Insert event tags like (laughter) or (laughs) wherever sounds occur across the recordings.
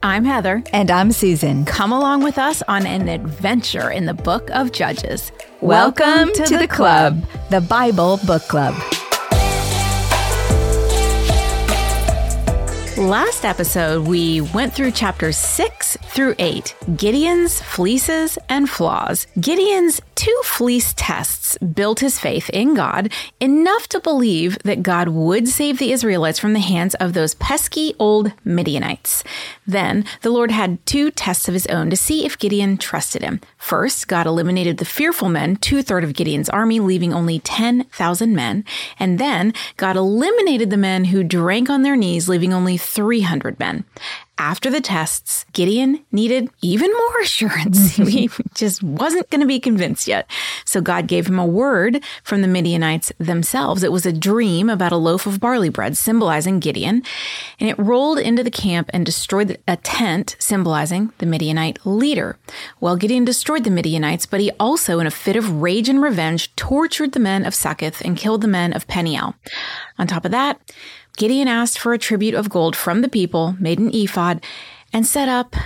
I'm Heather. And I'm Susan. Come along with us on an adventure in the book of Judges. Welcome, Welcome to, to, the, the club, club, the Bible Book Club. Last episode, we went through chapters 6 through 8 Gideon's fleeces and flaws. Gideon's two fleece tests built his faith in God enough to believe that God would save the Israelites from the hands of those pesky old Midianites. Then the Lord had two tests of his own to see if Gideon trusted him. First, God eliminated the fearful men, two thirds of Gideon's army, leaving only 10,000 men. And then God eliminated the men who drank on their knees, leaving only 300 men after the tests, Gideon needed even more (laughs) assurance. he mm-hmm. just wasn't going to be convinced yet. So God gave him a word from the Midianites themselves. It was a dream about a loaf of barley bread symbolizing Gideon, and it rolled into the camp and destroyed a tent symbolizing the Midianite leader. Well, Gideon destroyed the Midianites, but he also, in a fit of rage and revenge, tortured the men of Succoth and killed the men of Peniel. On top of that, Gideon asked for a tribute of gold from the people, made an ephod, and set up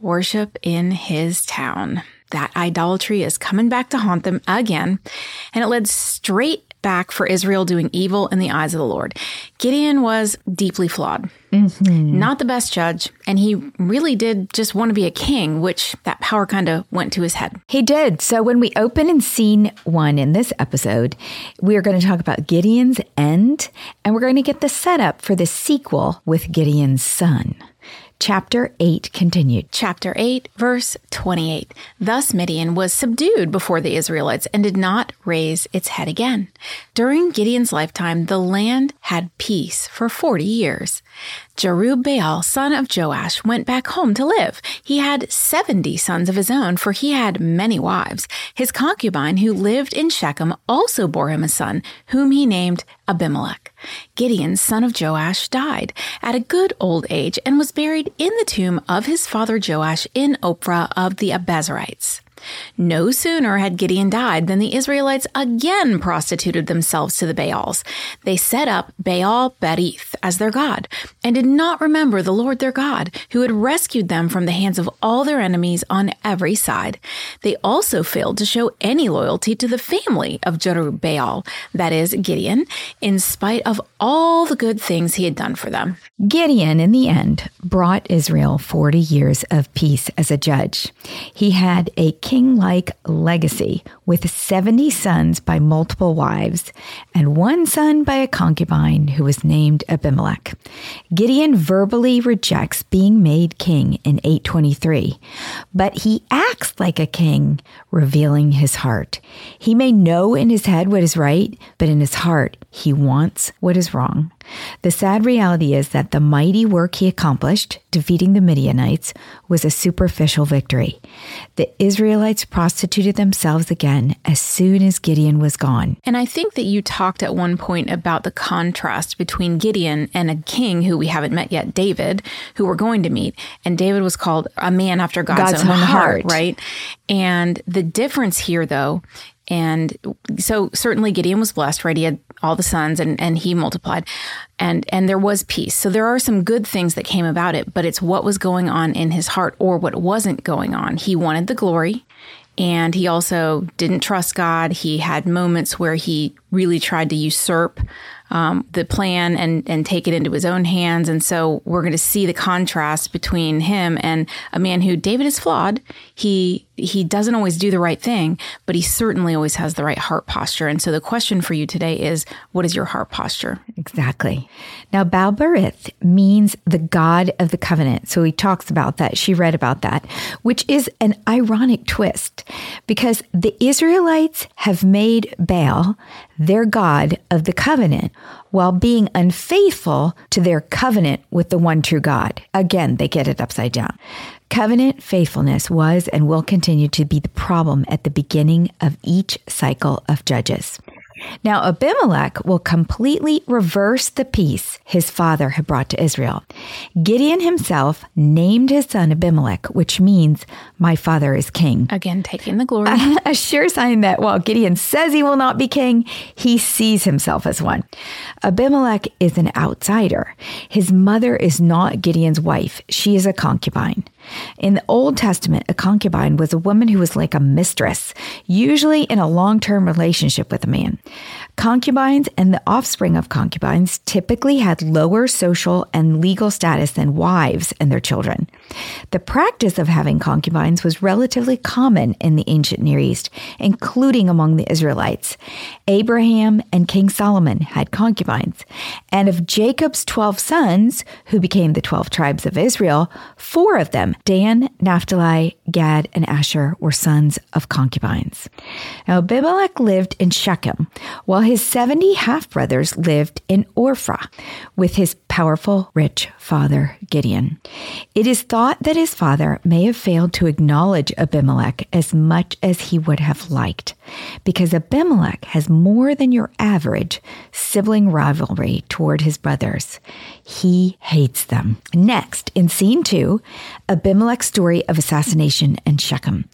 worship in his town. That idolatry is coming back to haunt them again, and it led straight back for Israel doing evil in the eyes of the Lord. Gideon was deeply flawed, mm-hmm. not the best judge, and he really did just want to be a king, which that power kind of went to his head. He did. So when we open in scene one in this episode, we are going to talk about Gideon's end, and we're going to get the setup for the sequel with Gideon's son. Chapter 8 continued. Chapter 8, verse 28. Thus Midian was subdued before the Israelites and did not raise its head again. During Gideon's lifetime, the land had peace for 40 years. Jerubbaal, son of Joash, went back home to live. He had 70 sons of his own, for he had many wives. His concubine, who lived in Shechem, also bore him a son, whom he named Abimelech. Gideon, son of Joash, died at a good old age and was buried in the tomb of his father Joash in Ophrah of the Abiezrites. No sooner had Gideon died than the Israelites again prostituted themselves to the Baals. They set up Baal Berith as their god and did not remember the Lord their God, who had rescued them from the hands of all their enemies on every side. They also failed to show any loyalty to the family of Jerubbaal, that is, Gideon, in spite of all the good things he had done for them. Gideon, in the end, brought Israel 40 years of peace as a judge. He had a king like legacy with 70 sons by multiple wives and one son by a concubine who was named Abimelech. Gideon verbally rejects being made king in 823, but he acts like a king, revealing his heart. He may know in his head what is right, but in his heart, he wants what is wrong. The sad reality is that the mighty work he accomplished, defeating the Midianites, was a superficial victory. The Israelites prostituted themselves again as soon as Gideon was gone. And I think that you talked at one point about the contrast between Gideon and a king who we haven't met yet, David, who we're going to meet. And David was called a man after God's, God's own, heart, heart, right? And the difference here, though, and so certainly Gideon was blessed, right? He had all the sons and, and he multiplied and, and there was peace. So there are some good things that came about it, but it's what was going on in his heart or what wasn't going on. He wanted the glory and he also didn't trust God. He had moments where he really tried to usurp um, the plan and and take it into his own hands. And so we're going to see the contrast between him and a man who David is flawed. He he doesn't always do the right thing, but he certainly always has the right heart posture. And so the question for you today is, what is your heart posture? Exactly. Now, Baal Berith means the God of the covenant. So he talks about that. She read about that, which is an ironic twist because the Israelites have made Baal their God of the covenant while being unfaithful to their covenant with the one true God. Again, they get it upside down. Covenant faithfulness was and will continue to be the problem at the beginning of each cycle of judges. Now, Abimelech will completely reverse the peace his father had brought to Israel. Gideon himself named his son Abimelech, which means my father is king. Again, taking the glory. (laughs) A sure sign that while Gideon says he will not be king, he sees himself as one. Abimelech is an outsider. His mother is not Gideon's wife, she is a concubine. In the Old Testament, a concubine was a woman who was like a mistress, usually in a long term relationship with a man. Concubines and the offspring of concubines typically had lower social and legal status than wives and their children. The practice of having concubines was relatively common in the ancient Near East, including among the Israelites. Abraham and King Solomon had concubines. And of Jacob's 12 sons, who became the 12 tribes of Israel, four of them, Dan, Naphtali, Gad, and Asher, were sons of concubines. Now, Abimelech lived in Shechem, while his 70 half brothers lived in Ophrah with his powerful, rich father, Gideon. It is thought that his father may have failed to acknowledge Abimelech as much as he would have liked, because Abimelech has more than your average sibling rivalry toward his brothers. He hates them. Next, in scene two, Abimelech's story of assassination in Shechem.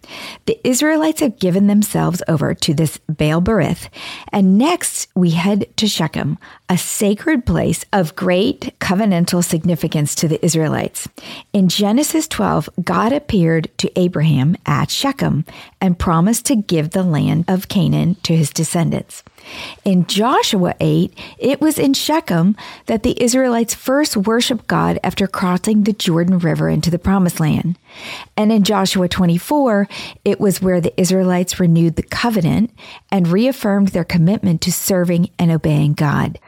The Israelites have given themselves over to this Baal Berith, and next we head to Shechem, a sacred place of great covenantal significance to the Israelites. In Genesis 12, God appeared to Abraham at Shechem and promised to give the land of Canaan to his descendants. In Joshua 8, it was in Shechem that the Israelites first worshiped God after crossing the Jordan River into the Promised Land. And in Joshua 24, it was where the Israelites renewed the covenant and reaffirmed their commitment to serving and obeying God.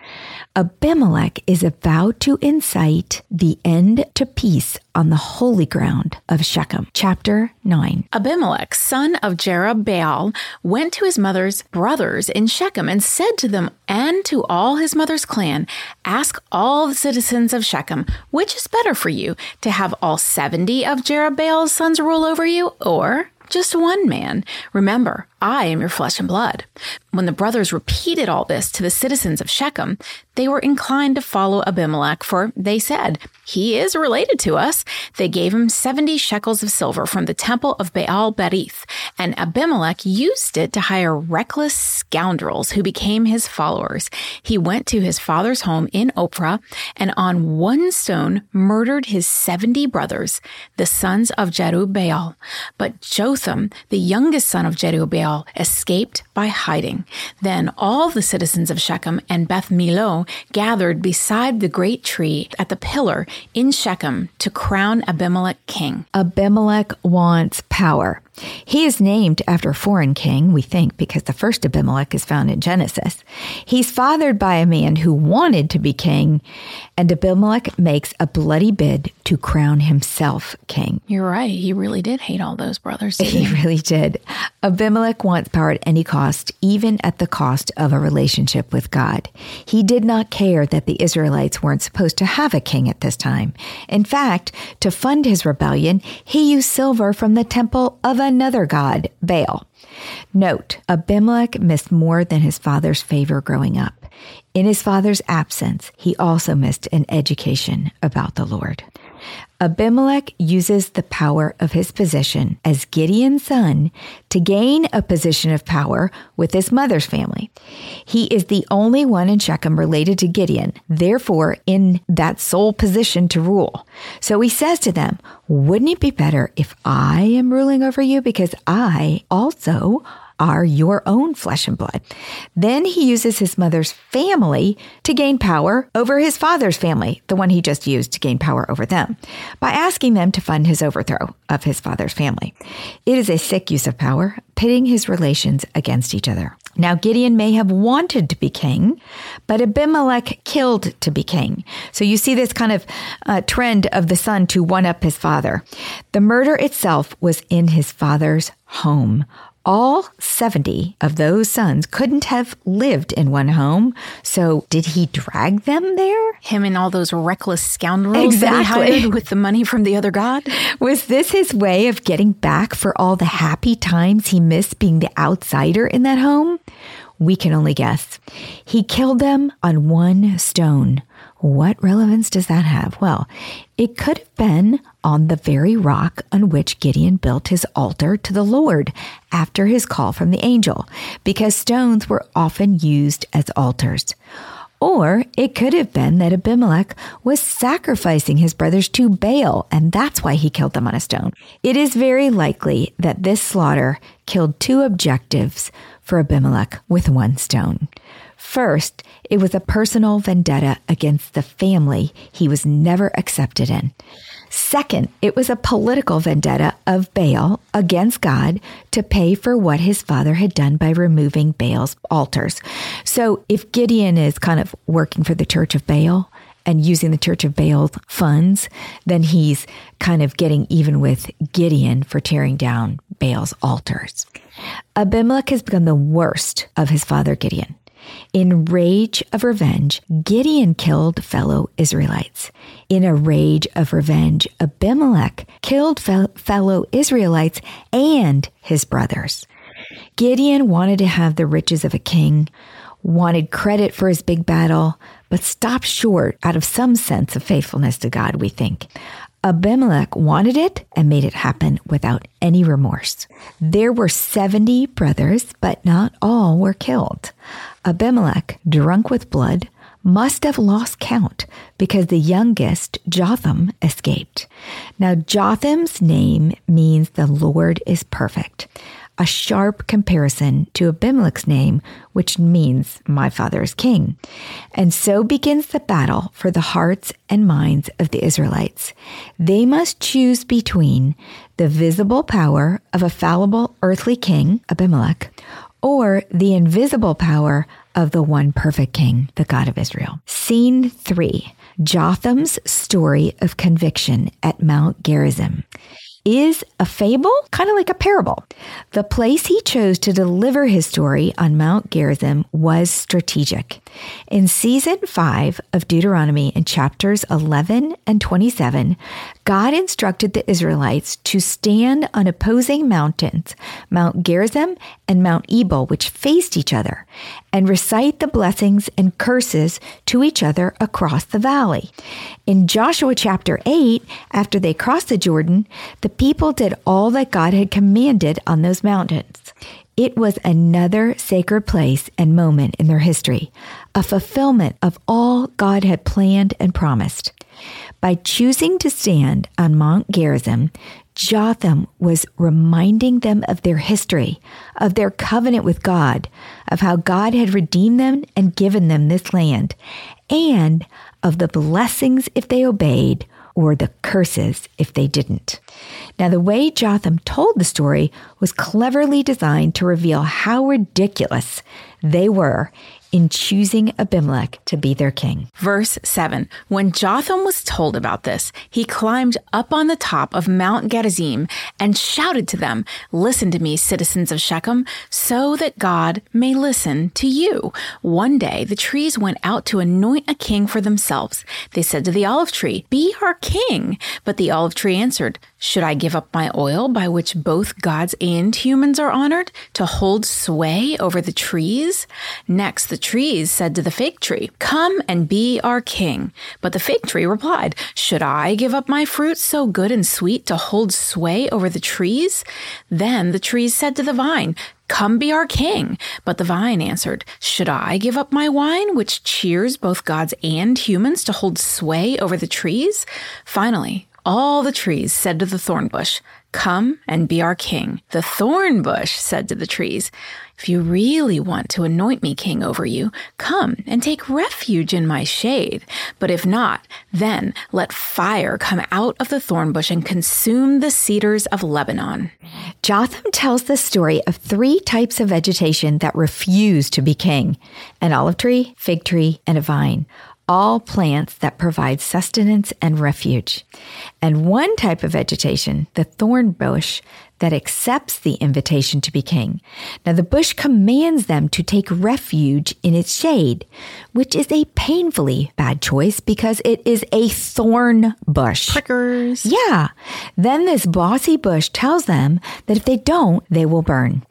Abimelech is about to incite the end to peace on the holy ground of Shechem. Chapter 9. Abimelech, son of Jerubbaal, went to his mother's brothers in Shechem and said to them and to all his mother's clan, Ask all the citizens of Shechem, which is better for you, to have all 70 of Jerubbaal's sons rule over you, or just one man. Remember, I am your flesh and blood. When the brothers repeated all this to the citizens of Shechem, they were inclined to follow Abimelech, for they said, He is related to us. They gave him 70 shekels of silver from the temple of Baal Berith, and Abimelech used it to hire reckless scoundrels who became his followers. He went to his father's home in Ophrah, and on one stone murdered his 70 brothers, the sons of Jerubbaal. But Jotham, the youngest son of Jerubbaal, escaped by hiding. Then all the citizens of Shechem and Beth Millo gathered beside the great tree at the pillar in Shechem to crown Abimelech king. Abimelech wants power. He is named after a foreign king, we think, because the first Abimelech is found in Genesis. He's fathered by a man who wanted to be king, and Abimelech makes a bloody bid to crown himself king. You're right. He really did hate all those brothers. He? (laughs) he really did. Abimelech wants power at any cost, even at the cost of a relationship with God. He did not care that the Israelites weren't supposed to have a king at this time. In fact, to fund his rebellion, he used silver from the temple of another god, Baal. Note, Abimelech missed more than his father's favor growing up. In his father's absence, he also missed an education about the Lord. Abimelech uses the power of his position as Gideon's son to gain a position of power with his mother's family. He is the only one in Shechem related to Gideon, therefore in that sole position to rule. So he says to them, Wouldn't it be better if I am ruling over you? Because I also are your own flesh and blood. Then he uses his mother's family to gain power over his father's family, the one he just used to gain power over them, by asking them to fund his overthrow of his father's family. It is a sick use of power, pitting his relations against each other. Now, Gideon may have wanted to be king, but Abimelech killed to be king. So you see this kind of uh, trend of the son to one up his father. The murder itself was in his father's home all 70 of those sons couldn't have lived in one home. So did he drag them there? Him and all those reckless scoundrels exactly. that he hired with the money from the other god? Was this his way of getting back for all the happy times he missed being the outsider in that home? We can only guess. He killed them on one stone. What relevance does that have? Well, it could have been on the very rock on which Gideon built his altar to the Lord after his call from the angel, because stones were often used as altars. Or it could have been that Abimelech was sacrificing his brothers to Baal, and that's why he killed them on a stone. It is very likely that this slaughter killed two objectives for Abimelech with one stone. First, it was a personal vendetta against the family he was never accepted in. Second, it was a political vendetta of Baal against God to pay for what his father had done by removing Baal's altars. So if Gideon is kind of working for the church of Baal, and using the Church of Baal funds, then he's kind of getting even with Gideon for tearing down Baal's altars. Abimelech has become the worst of his father Gideon. In rage of revenge, Gideon killed fellow Israelites. In a rage of revenge, Abimelech killed fe- fellow Israelites and his brothers. Gideon wanted to have the riches of a king, wanted credit for his big battle, but stopped short out of some sense of faithfulness to God, we think. Abimelech wanted it and made it happen without any remorse. There were 70 brothers, but not all were killed. Abimelech, drunk with blood, must have lost count because the youngest, Jotham, escaped. Now, Jotham's name means the Lord is perfect a sharp comparison to Abimelech's name, which means my father is king. And so begins the battle for the hearts and minds of the Israelites. They must choose between the visible power of a fallible earthly king, Abimelech, or the invisible power of the one perfect king, the God of Israel. Scene three Jotham's story of conviction at Mount Gerizim is a fable, kind of like a parable. The place he chose to deliver his story on Mount Gerizim was strategic. In season 5 of Deuteronomy in chapters 11 and 27, God instructed the Israelites to stand on opposing mountains, Mount Gerizim and Mount Ebal, which faced each other, and recite the blessings and curses to each other across the valley. In Joshua chapter 8, after they crossed the Jordan, the people did all that God had commanded on those mountains. It was another sacred place and moment in their history, a fulfillment of all God had planned and promised. By choosing to stand on Mount Gerizim, Jotham was reminding them of their history, of their covenant with God, of how God had redeemed them and given them this land, and of the blessings if they obeyed or the curses if they didn't. Now, the way Jotham told the story was cleverly designed to reveal how ridiculous they were in choosing Abimelech to be their king. Verse 7 When Jotham was told about this, he climbed up on the top of Mount Gerizim and shouted to them, Listen to me, citizens of Shechem, so that God may listen to you. One day the trees went out to anoint a king for themselves. They said to the olive tree, Be our king. But the olive tree answered, Should I give up my oil by which both gods and humans are honored to hold sway over the trees? Next, the trees said to the fig tree, Come and be our king. But the fig tree replied, Should I give up my fruit so good and sweet to hold sway over the trees? Then the trees said to the vine, Come be our king. But the vine answered, Should I give up my wine, which cheers both gods and humans to hold sway over the trees? Finally, all the trees said to the thorn bush, Come and be our king. The thorn bush said to the trees, If you really want to anoint me king over you, come and take refuge in my shade. But if not, then let fire come out of the thorn bush and consume the cedars of Lebanon. Jotham tells the story of three types of vegetation that refuse to be king an olive tree, fig tree, and a vine. All plants that provide sustenance and refuge. And one type of vegetation, the thorn bush, that accepts the invitation to be king. Now the bush commands them to take refuge in its shade, which is a painfully bad choice because it is a thorn bush. Prickers. Yeah. Then this bossy bush tells them that if they don't, they will burn.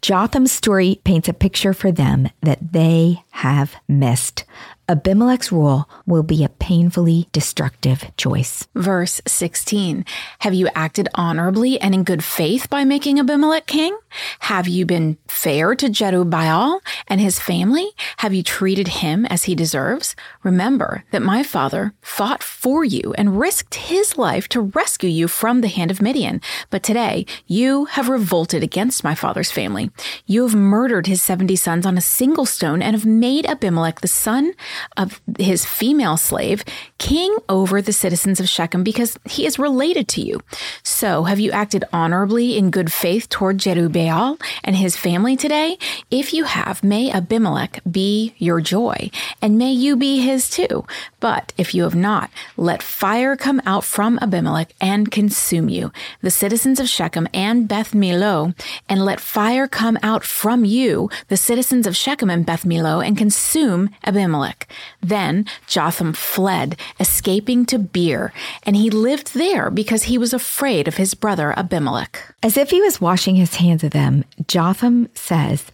Jotham's story paints a picture for them that they have missed. Abimelech's rule will be a painfully destructive choice. Verse 16 Have you acted honorably and in good faith by making Abimelech king? Have you been fair to Jerubbaal and his family? Have you treated him as he deserves? Remember that my father fought for you and risked his life to rescue you from the hand of Midian. But today you have revolted against my father's family. You have murdered his 70 sons on a single stone and have made Abimelech the son of his female slave king over the citizens of Shechem because he is related to you. So have you acted honorably in good faith toward Jerubbaal and his family today? If you have, may Abimelech be your joy and may you be his too. But if you have not, let fire come out from Abimelech and consume you, the citizens of Shechem and Beth Millo, and let fire come out from you, the citizens of Shechem and Beth Millo, and consume Abimelech. Then Jotham fled, escaping to Beer, and he lived there because he was afraid of his brother Abimelech. As if he was washing his hands of them, Jotham says,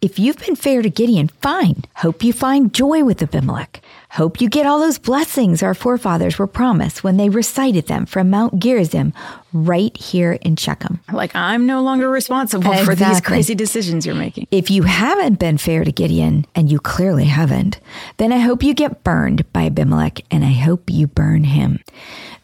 If you've been fair to Gideon, fine. Hope you find joy with Abimelech. Hope you get all those blessings our forefathers were promised when they recited them from Mount Gerizim right here in Shechem. Like, I'm no longer responsible exactly. for these crazy decisions you're making. If you haven't been fair to Gideon, and you clearly haven't, then I hope you get burned by Abimelech, and I hope you burn him.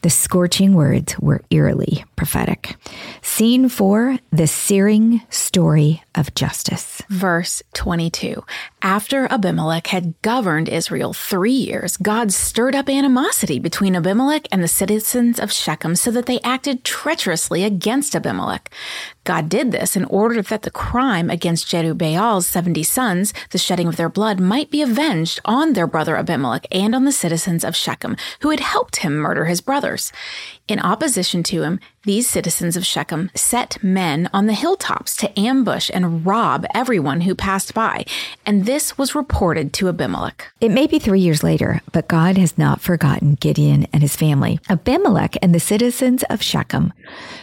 The scorching words were eerily prophetic. Scene four the searing story of justice. Verse 22 After Abimelech had governed Israel three years, God stirred up animosity between Abimelech and the citizens of Shechem so that they acted treacherously against Abimelech. God did this in order that the crime against Jerubbaal's 70 sons, the shedding of their blood, might be avenged on their brother Abimelech and on the citizens of Shechem, who had helped him murder his brothers. In opposition to him, these citizens of Shechem set men on the hilltops to ambush and rob everyone who passed by, and this was reported to Abimelech. It may be three years later, but God has not forgotten Gideon and his family. Abimelech and the citizens of Shechem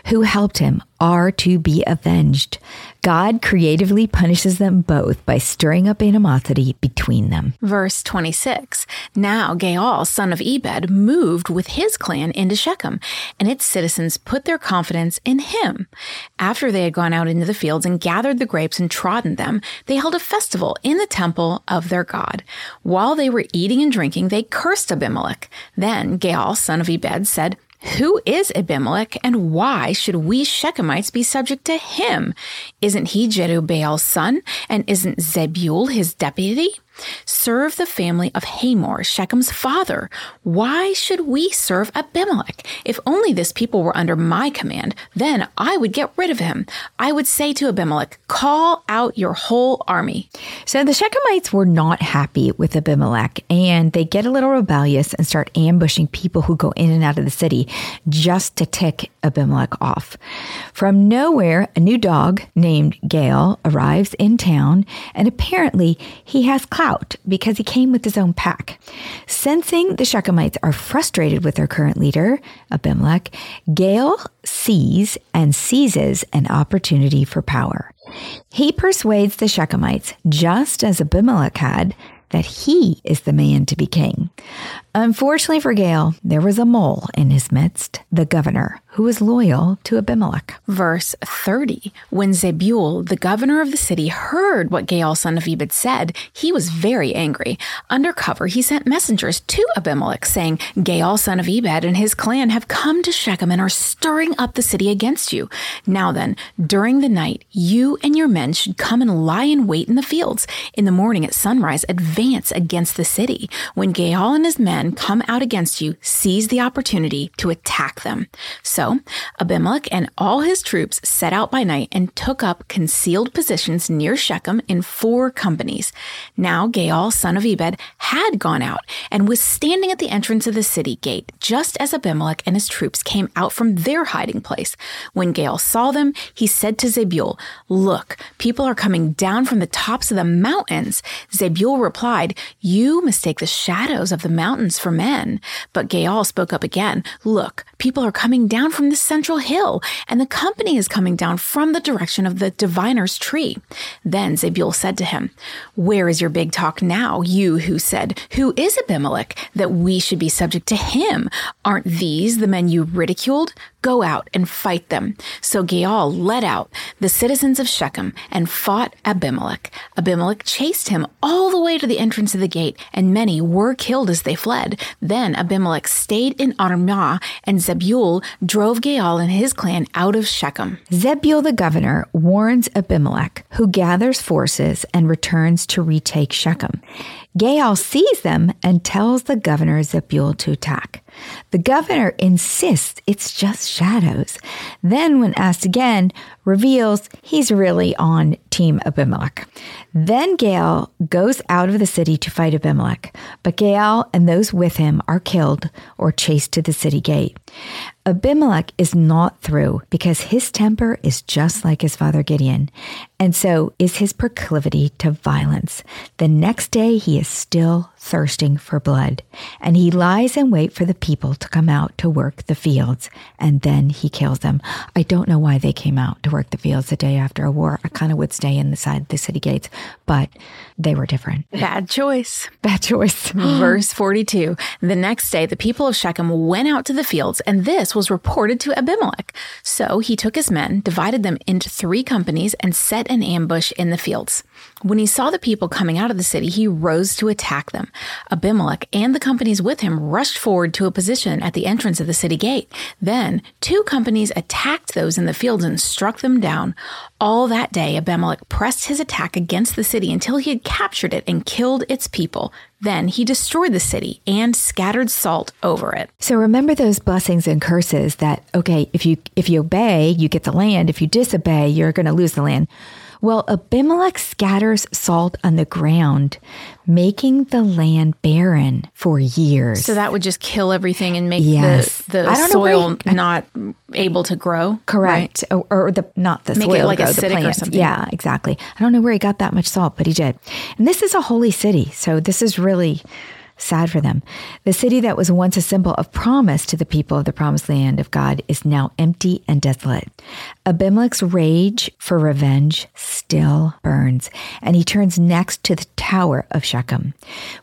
who helped him are to be avenged. God creatively punishes them both by stirring up animosity between them. Verse 26 Now Gaal, son of Ebed, moved with his clan into Shechem, and its citizens put their confidence in him. After they had gone out into the fields and gathered the grapes and trodden them, they held a festival in the temple of their God. While they were eating and drinking, they cursed Abimelech. Then Gaal, son of Ebed, said, who is Abimelech and why should we Shechemites be subject to him? Isn't he Jerubbaal's son and isn't Zebul his deputy? Serve the family of Hamor, Shechem's father. Why should we serve Abimelech? If only this people were under my command, then I would get rid of him. I would say to Abimelech, call out your whole army. So the Shechemites were not happy with Abimelech and they get a little rebellious and start ambushing people who go in and out of the city just to tick Abimelech off. From nowhere, a new dog named Gaal arrives in town and apparently he has clout because he came with his own pack. Sensing the Shechemites are frustrated with their current leader, Abimelech, Gaal sees and seizes an opportunity for power. He persuades the Shechemites, just as Abimelech had, that he is the man to be king. Unfortunately for Gaal, there was a mole in his midst, the governor, who was loyal to Abimelech. Verse 30 When Zebul, the governor of the city, heard what Gaal, son of Ebed, said, he was very angry. Under cover, he sent messengers to Abimelech, saying, Gaal, son of Ebed, and his clan have come to Shechem and are stirring up the city against you. Now then, during the night, you and your men should come and lie in wait in the fields. In the morning at sunrise, advance against the city. When Gaal and his men men come out against you, seize the opportunity to attack them. So Abimelech and all his troops set out by night and took up concealed positions near Shechem in four companies. Now Gaal, son of Ebed, had gone out and was standing at the entrance of the city gate, just as Abimelech and his troops came out from their hiding place. When Gaal saw them, he said to Zebul, Look, people are coming down from the tops of the mountains. Zebul replied, You mistake the shadows of the mountains for men. But Gaal spoke up again, Look, people are coming down from the central hill, and the company is coming down from the direction of the diviner's tree. Then Zebul said to him, Where is your big talk now, you who said, Who is Abimelech, that we should be subject to him? Aren't these the men you ridiculed? Go out and fight them. So Gaal led out the citizens of Shechem and fought Abimelech. Abimelech chased him all the way to the entrance of the gate, and many were killed as they fled. Then Abimelech stayed in Arumah, and Zebul drove Gaal and his clan out of Shechem. Zebul the governor warns Abimelech, who gathers forces and returns to retake Shechem. Gaal sees them and tells the governor Zebul to attack. The governor insists it's just shadows. Then, when asked again, reveals he's really on Team Abimelech. Then Gaal goes out of the city to fight Abimelech, but Gaal and those with him are killed or chased to the city gate. Abimelech is not through because his temper is just like his father Gideon, and so is his proclivity to violence. The next day, he is still thirsting for blood, and he lies in wait for the people to come out to work the fields, and then he kills them. I don't know why they came out to work the fields the day after a war. I kind of would stay inside the city gates, but they were different. Bad choice. Bad choice. (gasps) Verse 42 The next day, the people of Shechem went out to the fields, and this was reported to Abimelech. So he took his men, divided them into three companies, and set an ambush in the fields. When he saw the people coming out of the city, he rose to attack them. Abimelech and the companies with him rushed forward to a position at the entrance of the city gate. Then two companies attacked those in the fields and struck them down. All that day, Abimelech pressed his attack against the city until he had captured it and killed its people. Then he destroyed the city and scattered salt over it. So remember those blessings and curses that okay, if you if you obey, you get the land. If you disobey, you're going to lose the land. Well, Abimelech scatters salt on the ground, making the land barren for years. So that would just kill everything and make yes. the, the soil he, not able to grow. Correct. Right? Or, or, the not the make soil, it like grow, acidic or something. Yeah, exactly. I don't know where he got that much salt, but he did. And this is a holy city, so this is really Sad for them. The city that was once a symbol of promise to the people of the promised land of God is now empty and desolate. Abimelech's rage for revenge still burns, and he turns next to the Tower of Shechem,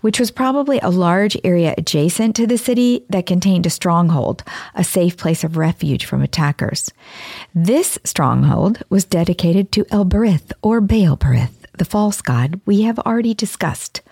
which was probably a large area adjacent to the city that contained a stronghold, a safe place of refuge from attackers. This stronghold was dedicated to El Berith or Baal Berith, the false god we have already discussed.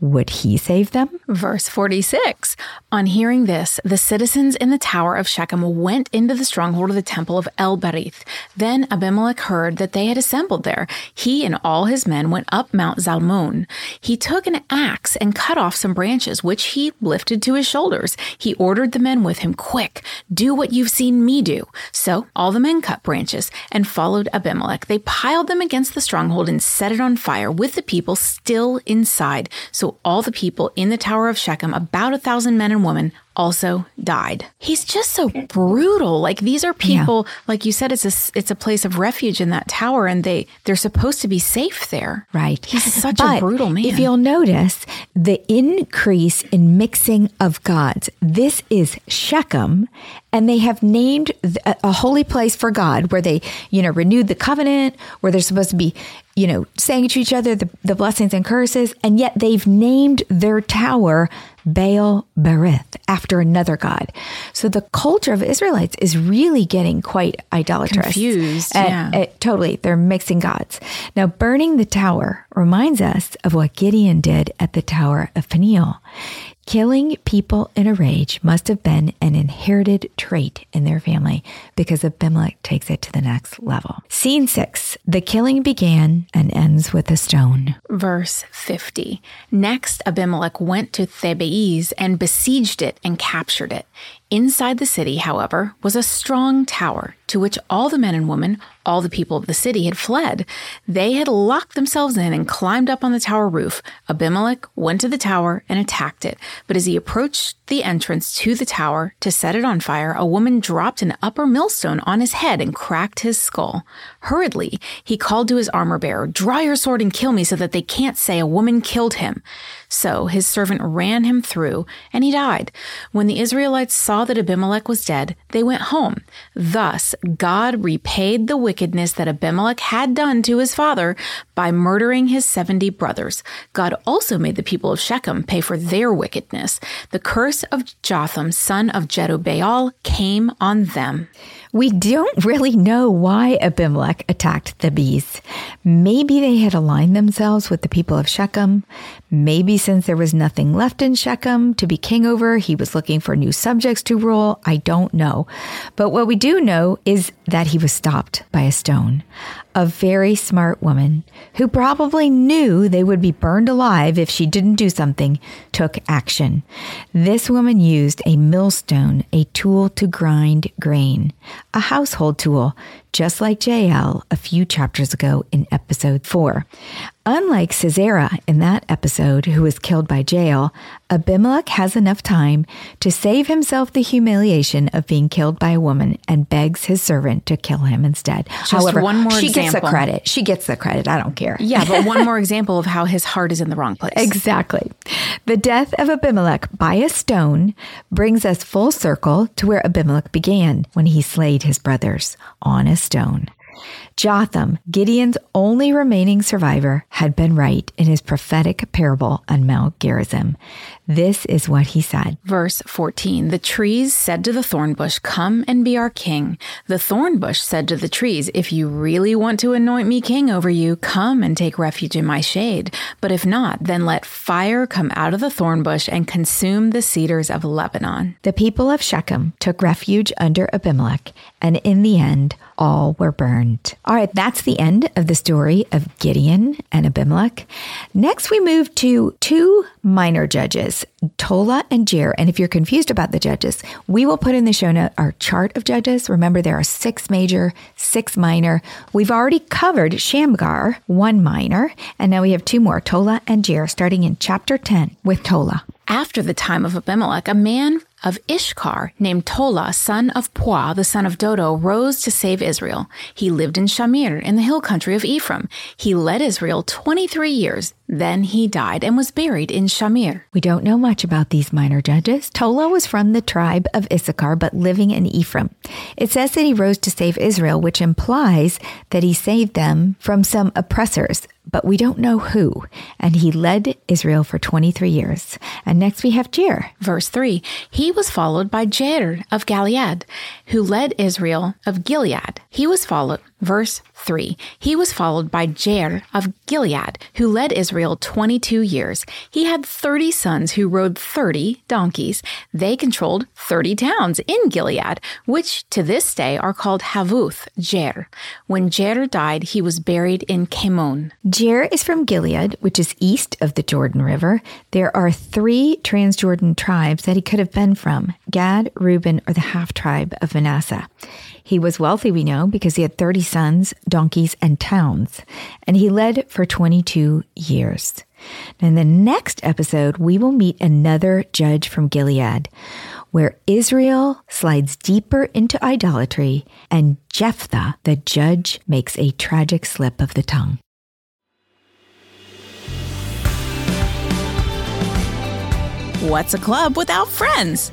Would he save them? Verse 46 On hearing this, the citizens in the tower of Shechem went into the stronghold of the temple of El Berith. Then Abimelech heard that they had assembled there. He and all his men went up Mount Zalmon. He took an axe and cut off some branches, which he lifted to his shoulders. He ordered the men with him, Quick, do what you've seen me do. So all the men cut branches and followed Abimelech. They piled them against the stronghold and set it on fire with the people still inside. So all the people in the Tower of Shechem, about a thousand men and women, also died. He's just so brutal. Like these are people, yeah. like you said, it's a it's a place of refuge in that tower, and they they're supposed to be safe there. Right. He's such but a brutal man. If you'll notice the increase in mixing of gods, this is Shechem, and they have named a holy place for God where they, you know, renewed the covenant, where they're supposed to be, you know, saying to each other the, the blessings and curses, and yet they've named their tower Baal Berith after another god. So the culture of Israelites is really getting quite idolatrous. Confused. And, yeah. It, totally. They're mixing gods. Now, burning the tower reminds us of what Gideon did at the Tower of Peniel. Killing people in a rage must have been an inherited trait in their family because Abimelech takes it to the next level. Scene six the killing began and ends with a stone. Verse 50. Next, Abimelech went to Thebez and besieged it and captured it. Inside the city, however, was a strong tower to which all the men and women, all the people of the city had fled. They had locked themselves in and climbed up on the tower roof. Abimelech went to the tower and attacked it. But as he approached the entrance to the tower to set it on fire, a woman dropped an upper millstone on his head and cracked his skull. Hurriedly, he called to his armor bearer, Draw your sword and kill me so that they can't say a woman killed him. So his servant ran him through, and he died. When the Israelites saw that Abimelech was dead, they went home. Thus, God repaid the wickedness that Abimelech had done to his father by murdering his 70 brothers. God also made the people of Shechem pay for their wickedness. The curse of Jotham, son of Jerubbaal, came on them. We don't really know why Abimelech attacked Thebez. Maybe they had aligned themselves with the people of Shechem. Maybe since there was nothing left in Shechem to be king over, he was looking for new subjects to rule. I don't know. But what we do know is that he was stopped by a stone a very smart woman who probably knew they would be burned alive if she didn't do something, took action. This woman used a millstone, a tool to grind grain, a household tool, just like Jael a few chapters ago in episode 4. Unlike Sisera in that episode, who was killed by Jael, Abimelech has enough time to save himself the humiliation of being killed by a woman and begs his servant to kill him instead. Just However, one more she example. gets the credit. She gets the credit. I don't care. Yeah, but one (laughs) more example of how his heart is in the wrong place. Exactly. The death of Abimelech by a stone brings us full circle to where Abimelech began when he slayed his brothers on a stone. Jotham, Gideon's only remaining survivor, had been right in his prophetic parable on Mount Gerizim. This is what he said. Verse 14 The trees said to the thorn bush, Come and be our king. The thorn bush said to the trees, If you really want to anoint me king over you, come and take refuge in my shade. But if not, then let fire come out of the thorn bush and consume the cedars of Lebanon. The people of Shechem took refuge under Abimelech, and in the end, all were burned. All right, that's the end of the story of Gideon and Abimelech. Next, we move to two minor judges, Tola and Jair. And if you're confused about the judges, we will put in the show note our chart of judges. Remember, there are six major, six minor. We've already covered Shamgar, one minor, and now we have two more, Tola and Jair, starting in chapter 10 with Tola. After the time of Abimelech, a man of Issachar named Tola, son of Puah, the son of Dodo, rose to save Israel. He lived in Shamir in the hill country of Ephraim. He led Israel 23 years. Then he died and was buried in Shamir. We don't know much about these minor judges. Tola was from the tribe of Issachar, but living in Ephraim. It says that he rose to save Israel, which implies that he saved them from some oppressors, but we don't know who. And he led Israel for 23 years. And next we have Jair. Verse 3 He was followed by Jair of Gilead, who led Israel of Gilead. He was followed, verse 3 He was followed by Jair of Gilead, who led Israel 22 years. He had 30 sons who rode 30 donkeys. They controlled 30 towns in Gilead, which to this day are called Havvoth, Jair. When Jair died, he was buried in Kamon. Jair is from Gilead, which is east of the Jordan River. There are three Transjordan tribes that he could have been from Gad, Reuben, or the half tribe of Manasseh. He was wealthy, we know, because he had 30 sons, donkeys, and towns, and he led for 22 years. In the next episode, we will meet another judge from Gilead, where Israel slides deeper into idolatry and Jephthah, the judge, makes a tragic slip of the tongue. What's a club without friends?